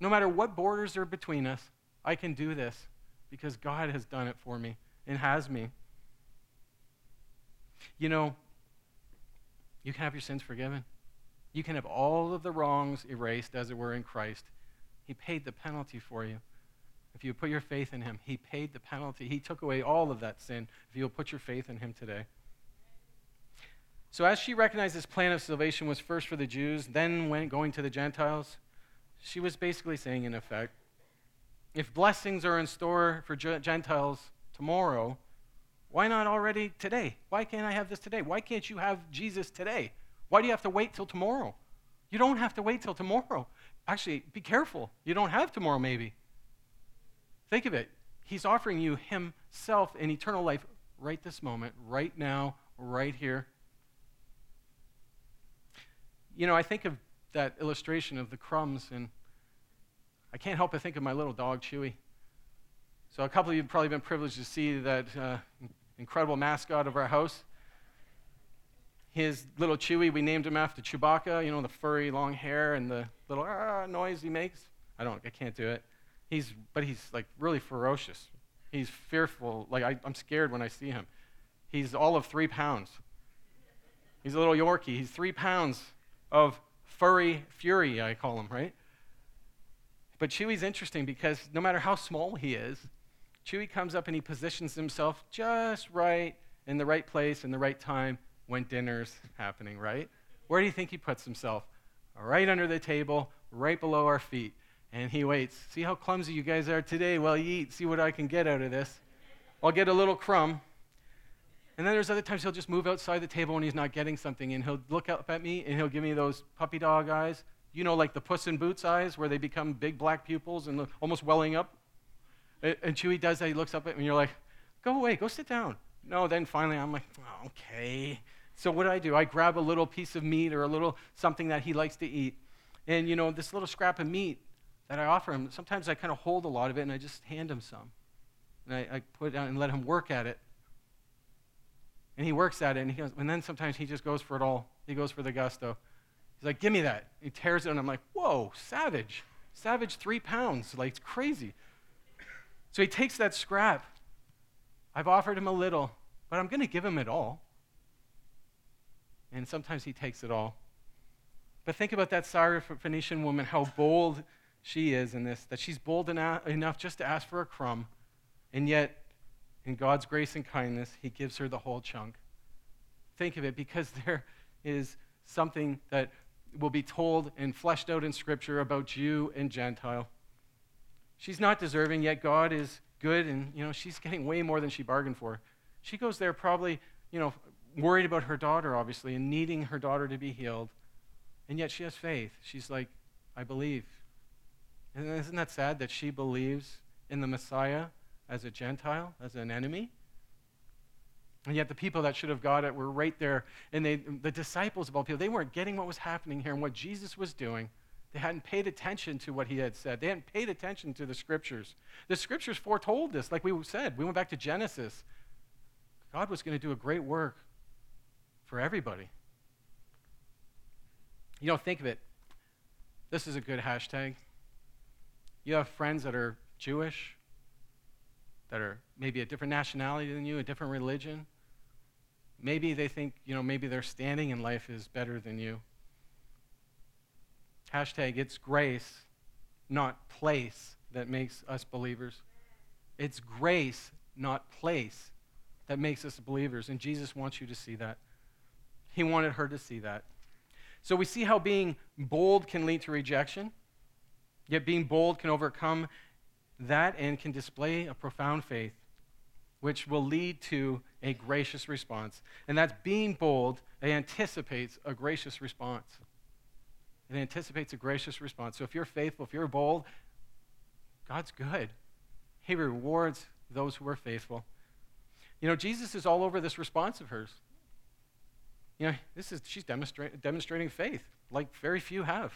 [SPEAKER 1] No matter what borders are between us, I can do this because God has done it for me and has me. You know, you can have your sins forgiven. You can have all of the wrongs erased, as it were, in Christ. He paid the penalty for you. If you put your faith in him, he paid the penalty. He took away all of that sin if you'll put your faith in him today. So, as she recognized this plan of salvation was first for the Jews, then went going to the Gentiles, she was basically saying, in effect, if blessings are in store for Gentiles tomorrow, why not already today? Why can't I have this today? Why can't you have Jesus today? Why do you have to wait till tomorrow? You don't have to wait till tomorrow. Actually, be careful. You don't have tomorrow, maybe. Think of it. He's offering you Himself in eternal life right this moment, right now, right here. You know, I think of that illustration of the crumbs, and I can't help but think of my little dog, Chewy. So, a couple of you have probably been privileged to see that uh, incredible mascot of our house. His little Chewy, we named him after Chewbacca, you know, the furry long hair and the little ah, noise he makes. I don't, I can't do it. He's, but he's like really ferocious. He's fearful. Like, I, I'm scared when I see him. He's all of three pounds. He's a little Yorkie. He's three pounds of furry fury, I call him, right? But Chewy's interesting because no matter how small he is, Chewy comes up and he positions himself just right in the right place in the right time when dinner's happening, right? Where do you think he puts himself? Right under the table, right below our feet. And he waits. See how clumsy you guys are today while you eat. See what I can get out of this. I'll get a little crumb. And then there's other times he'll just move outside the table when he's not getting something, and he'll look up at me and he'll give me those puppy dog eyes. You know, like the Puss in Boots eyes, where they become big black pupils and almost welling up. And Chewy does that. He looks up at me, and you're like, go away, go sit down. No, then finally I'm like, oh, okay. So what do I do? I grab a little piece of meat or a little something that he likes to eat. And, you know, this little scrap of meat that I offer him, sometimes I kind of hold a lot of it and I just hand him some. And I, I put it down and let him work at it. And he works at it, and, he goes, and then sometimes he just goes for it all. He goes for the gusto. He's like, give me that. He tears it, and I'm like, whoa, savage. Savage three pounds. Like, it's crazy. So he takes that scrap. I've offered him a little, but I'm going to give him it all. And sometimes he takes it all. But think about that Syrophoenician woman, how bold she is in this, that she's bold enough just to ask for a crumb, and yet, in God's grace and kindness, he gives her the whole chunk. Think of it, because there is something that will be told and fleshed out in Scripture about Jew and Gentile. She's not deserving, yet God is good, and you know she's getting way more than she bargained for. She goes there probably, you know, worried about her daughter, obviously, and needing her daughter to be healed. And yet she has faith. She's like, I believe. And isn't that sad that she believes in the Messiah as a Gentile, as an enemy? And yet the people that should have got it were right there. And they, the disciples of all people, they weren't getting what was happening here and what Jesus was doing. They hadn't paid attention to what he had said. They hadn't paid attention to the scriptures. The scriptures foretold this, like we said. We went back to Genesis. God was going to do a great work for everybody. You know, think of it. This is a good hashtag. You have friends that are Jewish, that are maybe a different nationality than you, a different religion. Maybe they think, you know, maybe their standing in life is better than you. Hashtag it's grace, not place, that makes us believers. It's grace, not place, that makes us believers. And Jesus wants you to see that. He wanted her to see that. So we see how being bold can lead to rejection, yet being bold can overcome that and can display a profound faith, which will lead to a gracious response. And that's being bold, anticipates a gracious response. It anticipates a gracious response. So if you're faithful, if you're bold, God's good. He rewards those who are faithful. You know, Jesus is all over this response of hers. You know, this is she's demonstrate, demonstrating faith like very few have.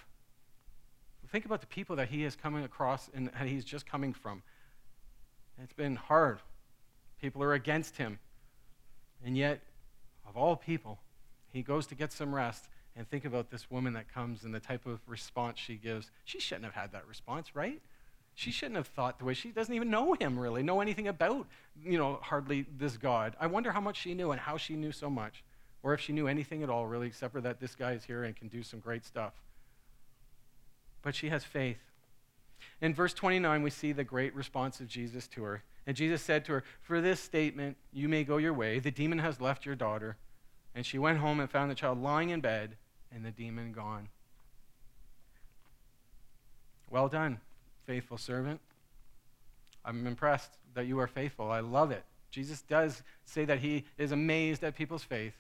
[SPEAKER 1] Think about the people that he is coming across and that he's just coming from. It's been hard. People are against him. And yet, of all people, he goes to get some rest and think about this woman that comes and the type of response she gives. She shouldn't have had that response, right? She shouldn't have thought the way she doesn't even know him really, know anything about, you know, hardly this God. I wonder how much she knew and how she knew so much, or if she knew anything at all really, except for that this guy is here and can do some great stuff. But she has faith. In verse 29, we see the great response of Jesus to her. And Jesus said to her, For this statement, you may go your way. The demon has left your daughter. And she went home and found the child lying in bed and the demon gone. Well done, faithful servant. I'm impressed that you are faithful. I love it. Jesus does say that he is amazed at people's faith,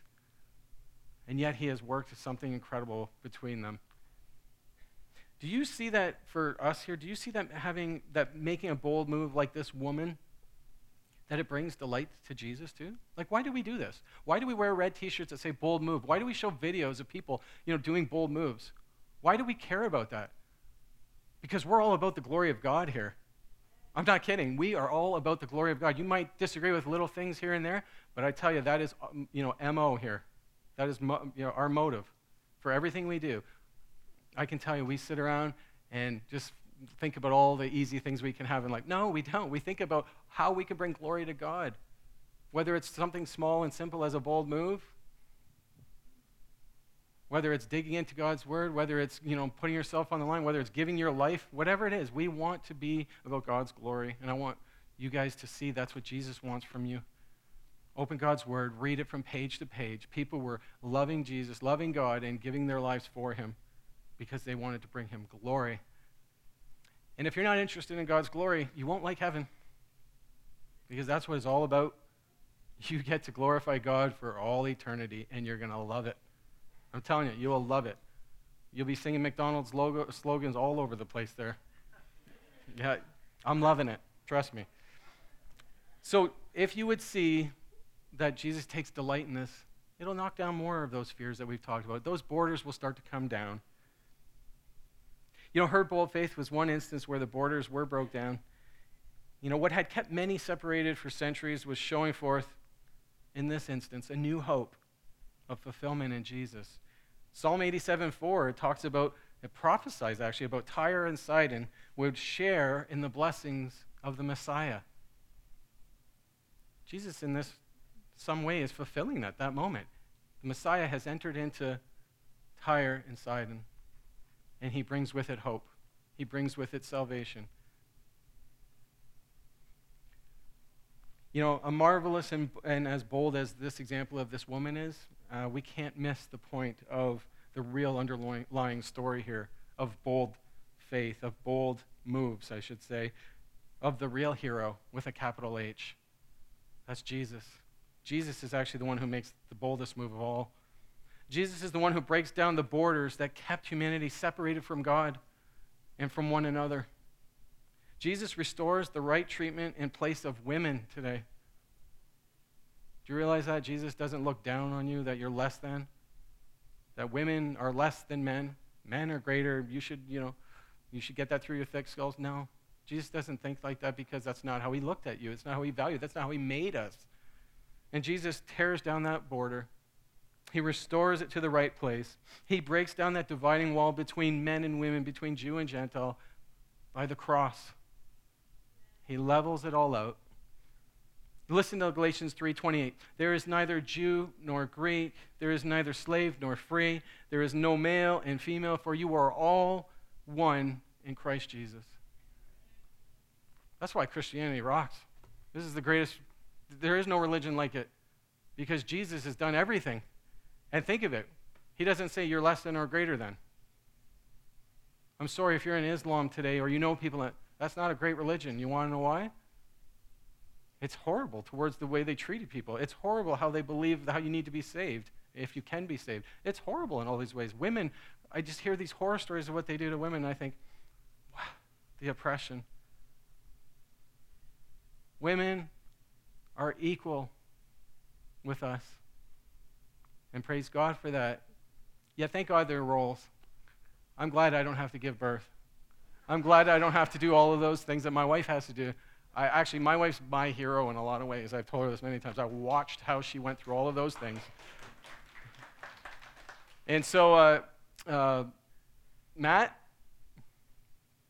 [SPEAKER 1] and yet he has worked something incredible between them. Do you see that for us here? Do you see that having that making a bold move like this woman that it brings delight to Jesus too? Like, why do we do this? Why do we wear red t-shirts that say bold move? Why do we show videos of people, you know, doing bold moves? Why do we care about that? Because we're all about the glory of God here. I'm not kidding. We are all about the glory of God. You might disagree with little things here and there, but I tell you, that is, um, you know, MO here. That is, you know, our motive for everything we do. I can tell you, we sit around and just think about all the easy things we can have and like, No, we don't. We think about how we can bring glory to God. Whether it's something small and simple as a bold move, whether it's digging into God's word, whether it's, you know, putting yourself on the line, whether it's giving your life, whatever it is, we want to be about God's glory. And I want you guys to see that's what Jesus wants from you. Open God's word, read it from page to page. People were loving Jesus, loving God, and giving their lives for him because they wanted to bring him glory. And if you're not interested in God's glory, you won't like heaven because that's what it's all about. You get to glorify God for all eternity, and you're going to love it. I'm telling you, you will love it. You'll be singing McDonald's logo, slogans all over the place there. Yeah, I'm loving it. Trust me. So, if you would see that Jesus takes delight in this, it'll knock down more of those fears that we've talked about. Those borders will start to come down. You know, her bold faith was one instance where the borders were broke down. You know, what had kept many separated for centuries was showing forth, in this instance, a new hope of fulfillment in Jesus. Psalm 87 4 talks about, it prophesies actually about Tyre and Sidon would share in the blessings of the Messiah. Jesus, in this some way, is fulfilling that, that moment. The Messiah has entered into Tyre and Sidon, and he brings with it hope. He brings with it salvation. You know, a marvelous and, and as bold as this example of this woman is, uh, we can't miss the point of the real underlying story here of bold faith, of bold moves, I should say, of the real hero with a capital H. That's Jesus. Jesus is actually the one who makes the boldest move of all. Jesus is the one who breaks down the borders that kept humanity separated from God and from one another. Jesus restores the right treatment in place of women today. Do you realize that? Jesus doesn't look down on you, that you're less than, that women are less than men, men are greater. You should, you know, you should get that through your thick skulls. No. Jesus doesn't think like that because that's not how he looked at you. It's not how he valued. That's not how he made us. And Jesus tears down that border. He restores it to the right place. He breaks down that dividing wall between men and women, between Jew and Gentile, by the cross. He levels it all out. Listen to Galatians 3:28. There is neither Jew nor Greek, there is neither slave nor free, there is no male and female, for you are all one in Christ Jesus. That's why Christianity rocks. This is the greatest there is no religion like it because Jesus has done everything. And think of it. He doesn't say you're less than or greater than. I'm sorry if you're in Islam today or you know people that that's not a great religion. You want to know why? It's horrible towards the way they treated people. It's horrible how they believe how you need to be saved, if you can be saved. It's horrible in all these ways. Women, I just hear these horror stories of what they do to women, and I think, wow, the oppression. Women are equal with us. And praise God for that. Yeah, thank God there are roles. I'm glad I don't have to give birth. I'm glad I don't have to do all of those things that my wife has to do. I, actually, my wife's my hero in a lot of ways. I've told her this many times. I watched how she went through all of those things. And so, uh, uh, Matt,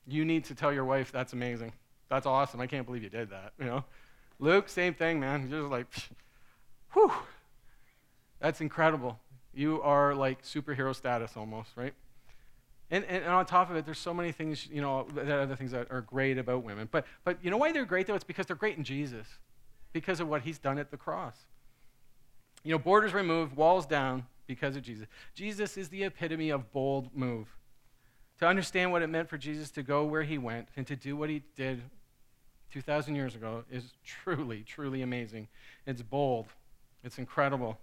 [SPEAKER 1] you need to tell your wife that's amazing. That's awesome. I can't believe you did that. You know, Luke, same thing, man. You're just like, whew, that's incredible. You are like superhero status almost, right? And, and, on top of it, there's so many things, you know, that other things that are great about women. But, but you know why they're great, though? It's because they're great in Jesus, because of what he's done at the cross. You know, borders removed, walls down because of Jesus. Jesus is the epitome of bold move. To understand what it meant for Jesus to go where he went and to do what he did 2,000 years ago is truly, truly amazing. It's bold, it's incredible.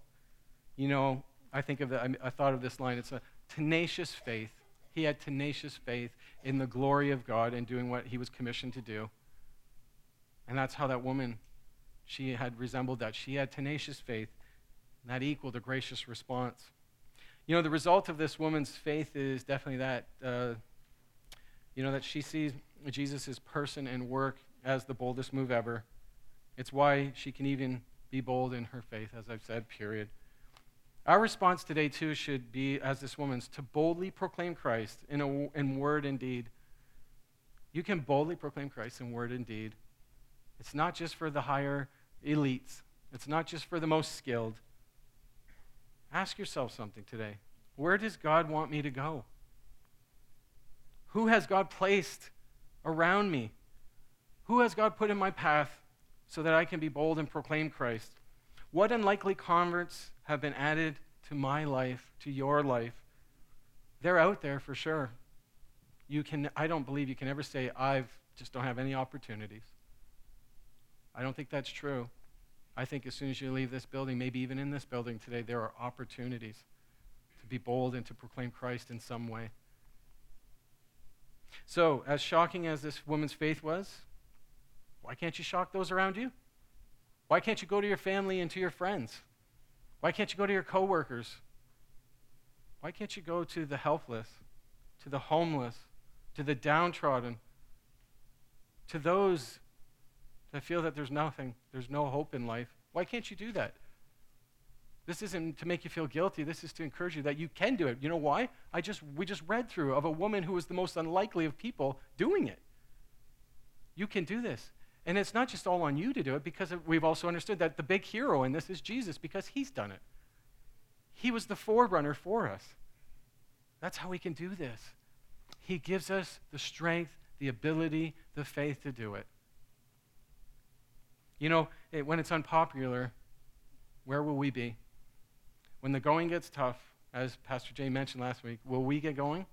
[SPEAKER 1] You know, I think of the, I, thought of this line. It's a tenacious faith he had tenacious faith in the glory of God and doing what he was commissioned to do. And that's how that woman, she had resembled that. She had tenacious faith, and that equaled a gracious response. You know, the result of this woman's faith is definitely that, uh, you know, that she sees Jesus' person and work as the boldest move ever. It's why she can even be bold in her faith, as I've said, period. Our response today, too, should be, as this woman's, to boldly proclaim Christ in, a, in word and deed. You can boldly proclaim Christ in word and deed. It's not just for the higher elites, it's not just for the most skilled. Ask yourself something today. Where does God want me to go? Who has God placed around me? Who has God put in my path so that I can be bold and proclaim Christ? What unlikely converts have been added to my life, to your life? They're out there for sure. You can, I don't believe you can ever say, I just don't have any opportunities. I don't think that's true. I think as soon as you leave this building, maybe even in this building today, there are opportunities to be bold and to proclaim Christ in some way. So, as shocking as this woman's faith was, why can't you shock those around you? Why can't you go to your family and to your friends? Why can't you go to your coworkers? Why can't you go to the helpless, to the homeless, to the downtrodden, to those that feel that there's nothing, there's no hope in life? Why can't you do that? This isn't to make you feel guilty. This is to encourage you that you can do it. You know why? I just we just read through of a woman who was the most unlikely of people doing it. You can do this. And it's not just all on you to do it because we've also understood that the big hero in this is Jesus because he's done it. He was the forerunner for us. That's how we can do this. He gives us the strength, the ability, the faith to do it. You know, it, when it's unpopular, where will we be? When the going gets tough, as Pastor Jay mentioned last week, will we get going?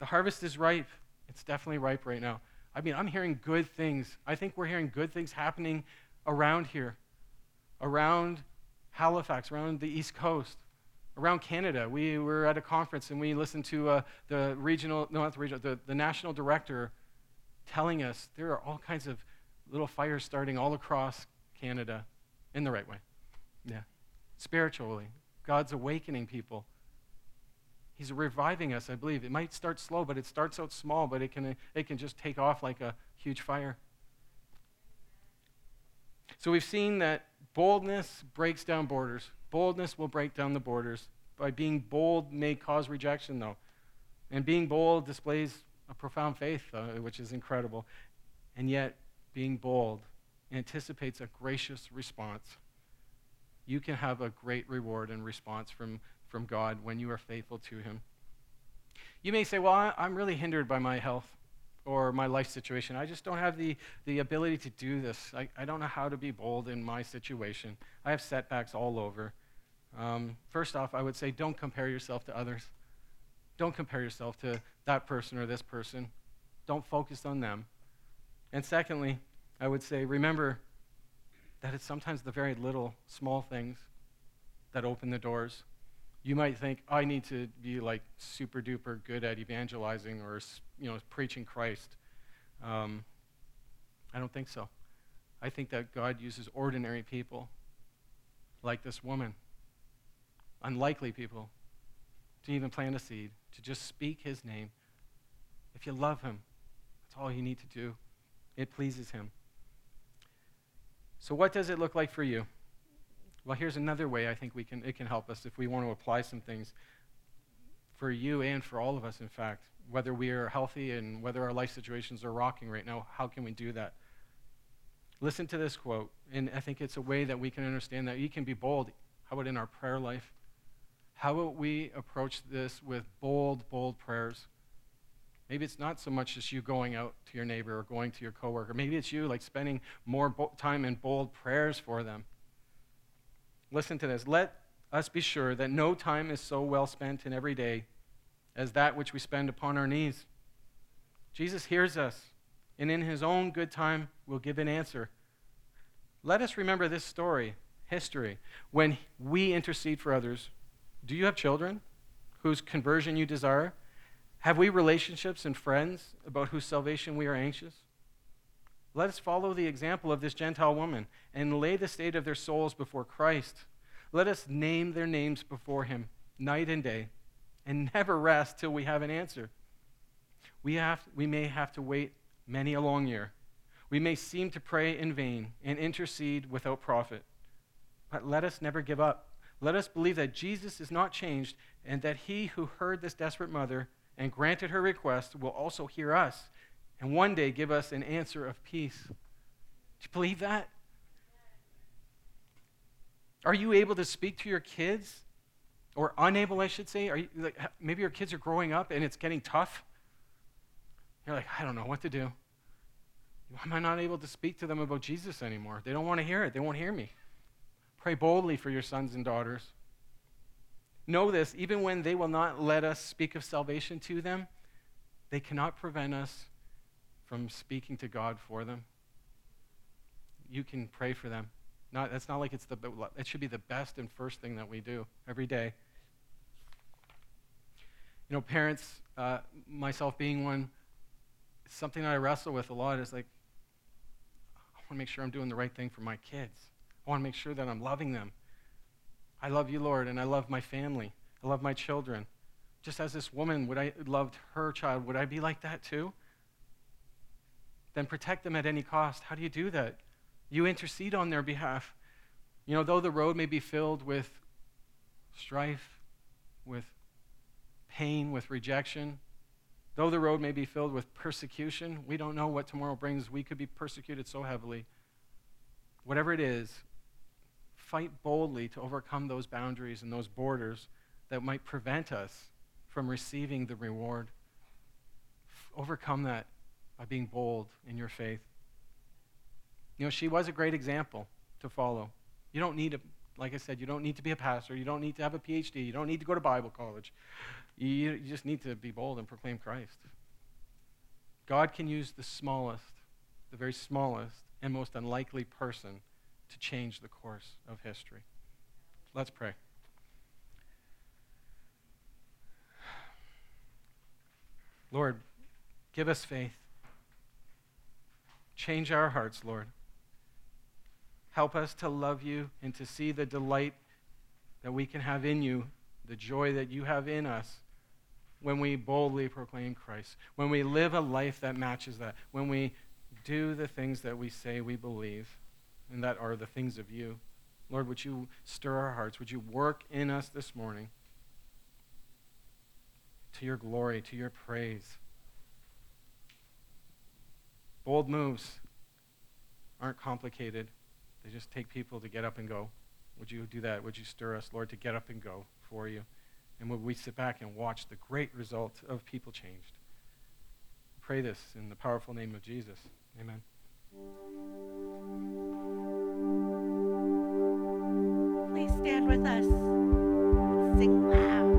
[SPEAKER 1] The harvest is ripe. It's definitely ripe right now. I mean, I'm hearing good things. I think we're hearing good things happening around here, around Halifax, around the East Coast, around Canada. We were at a conference and we listened to uh, the regional, no, not the regional, the, the national director telling us there are all kinds of little fires starting all across Canada in the right way. Yeah. Spiritually. God's awakening people. He's reviving us, I believe. It might start slow, but it starts out small, but it can, it can just take off like a huge fire. So we've seen that boldness breaks down borders. Boldness will break down the borders. By being bold may cause rejection, though. And being bold displays a profound faith, uh, which is incredible. And yet, being bold anticipates a gracious response. You can have a great reward and response from from God when you are faithful to Him. You may say, Well, I, am really hindered by my health or my life situation. I just don't have the, the ability to do this. I, I don't know how to be bold in my situation. I have setbacks all over. Um, first off, I would say don't compare yourself to others. Don't compare yourself to that person or this person. Don't focus on them. And secondly, I would say remember that it's sometimes the very little, small things that open the doors you might think, I need to be like super duper good at evangelizing or you know preaching Christ. Um, I don't think so. I think that God uses ordinary people like this woman, unlikely people, to even plant a seed, to just speak his name. If you love him, that's all you need to do. It pleases him. So, what does it look like for you? Well, here's another way I think we can, it can help us if we want to apply some things for you and for all of us, in fact. Whether we are healthy and whether our life situations are rocking right now, how can we do that? Listen to this quote, and I think it's a way that we can understand that you can be bold. How about in our prayer life? How about we approach this with bold, bold prayers? Maybe it's not so much as you going out to your neighbor or going to your coworker. Maybe it's you like spending more bo- time in bold prayers for them. Listen to this. Let us be sure that no time is so well spent in every day as that which we spend upon our knees. Jesus hears us, and in his own good time will give an answer. Let us remember this story, history, when we intercede for others. Do you have children whose conversion you desire? Have we relationships and friends about whose salvation we are anxious? Let us follow the example of this Gentile woman and lay the state of their souls before Christ. Let us name their names before him night and day and never rest till we have an answer. We, have, we may have to wait many a long year. We may seem to pray in vain and intercede without profit. But let us never give up. Let us believe that Jesus is not changed and that he who heard this desperate mother and granted her request will also hear us and one day give us an answer of peace. Do you believe that? Are you able to speak to your kids? Or unable, I should say? Are you, like, maybe your kids are growing up and it's getting tough. You're like, I don't know what to do. Why am I not able to speak to them about Jesus anymore? They don't want to hear it. They won't hear me. Pray boldly for your sons and daughters. Know this, even when they will not let us speak of salvation to them, they cannot prevent us from speaking to God for them. You can pray for them. Not, it's not like it's the, it should be the best and first thing that we do every day. You know, parents, uh, myself being one, something that I wrestle with a lot is like, I want to make sure I'm doing the right thing for my kids. I want to make sure that I'm loving them. I love you, Lord, and I love my family. I love my children. Just as this woman would I loved her child, would I be like that too? Then protect them at any cost. How do you do that? You intercede on their behalf. You know, though the road may be filled with strife, with pain, with rejection, though the road may be filled with persecution, we don't know what tomorrow brings. We could be persecuted so heavily. Whatever it is, fight boldly to overcome those boundaries and those borders that might prevent us from receiving the reward. Overcome that by being bold in your faith. You know, she was a great example to follow. You don't need, a, like I said, you don't need to be a pastor. You don't need to have a PhD. You don't need to go to Bible college. You, you just need to be bold and proclaim Christ. God can use the smallest, the very smallest, and most unlikely person to change the course of history. Let's pray. Lord, give us faith. Change our hearts, Lord. Help us to love you and to see the delight that we can have in you, the joy that you have in us when we boldly proclaim Christ, when we live a life that matches that, when we do the things that we say we believe and that are the things of you. Lord, would you stir our hearts? Would you work in us this morning to your glory, to your praise? Bold moves aren't complicated. They just take people to get up and go. Would you do that? Would you stir us, Lord, to get up and go for you? And would we sit back and watch the great result of people changed? Pray this in the powerful name of Jesus. Amen.
[SPEAKER 2] Please stand with us. Sing loud.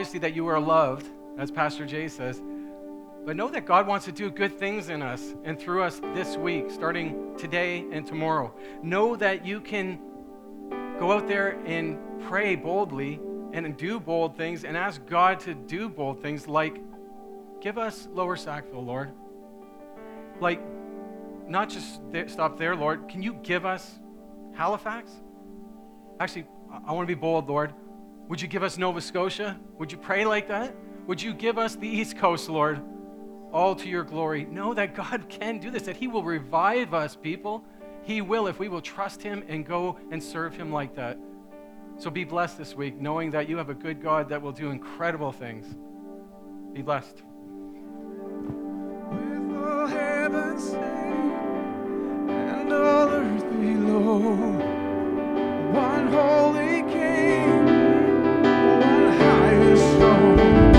[SPEAKER 1] Obviously, that you are loved, as Pastor Jay says, but know that God wants to do good things in us and through us this week, starting today and tomorrow. Know that you can go out there and pray boldly and do bold things and ask God to do bold things like give us Lower Sackville, Lord. Like, not just stop there, Lord. Can you give us Halifax? Actually, I want to be bold, Lord. Would you give us Nova Scotia? Would you pray like that? Would you give us the East Coast, Lord? All to your glory. Know that God can do this, that He will revive us, people. He will if we will trust Him and go and serve Him like that. So be blessed this week, knowing that you have a good God that will do incredible things. Be blessed.
[SPEAKER 3] With all heaven and all earth below, one holy one higher stone.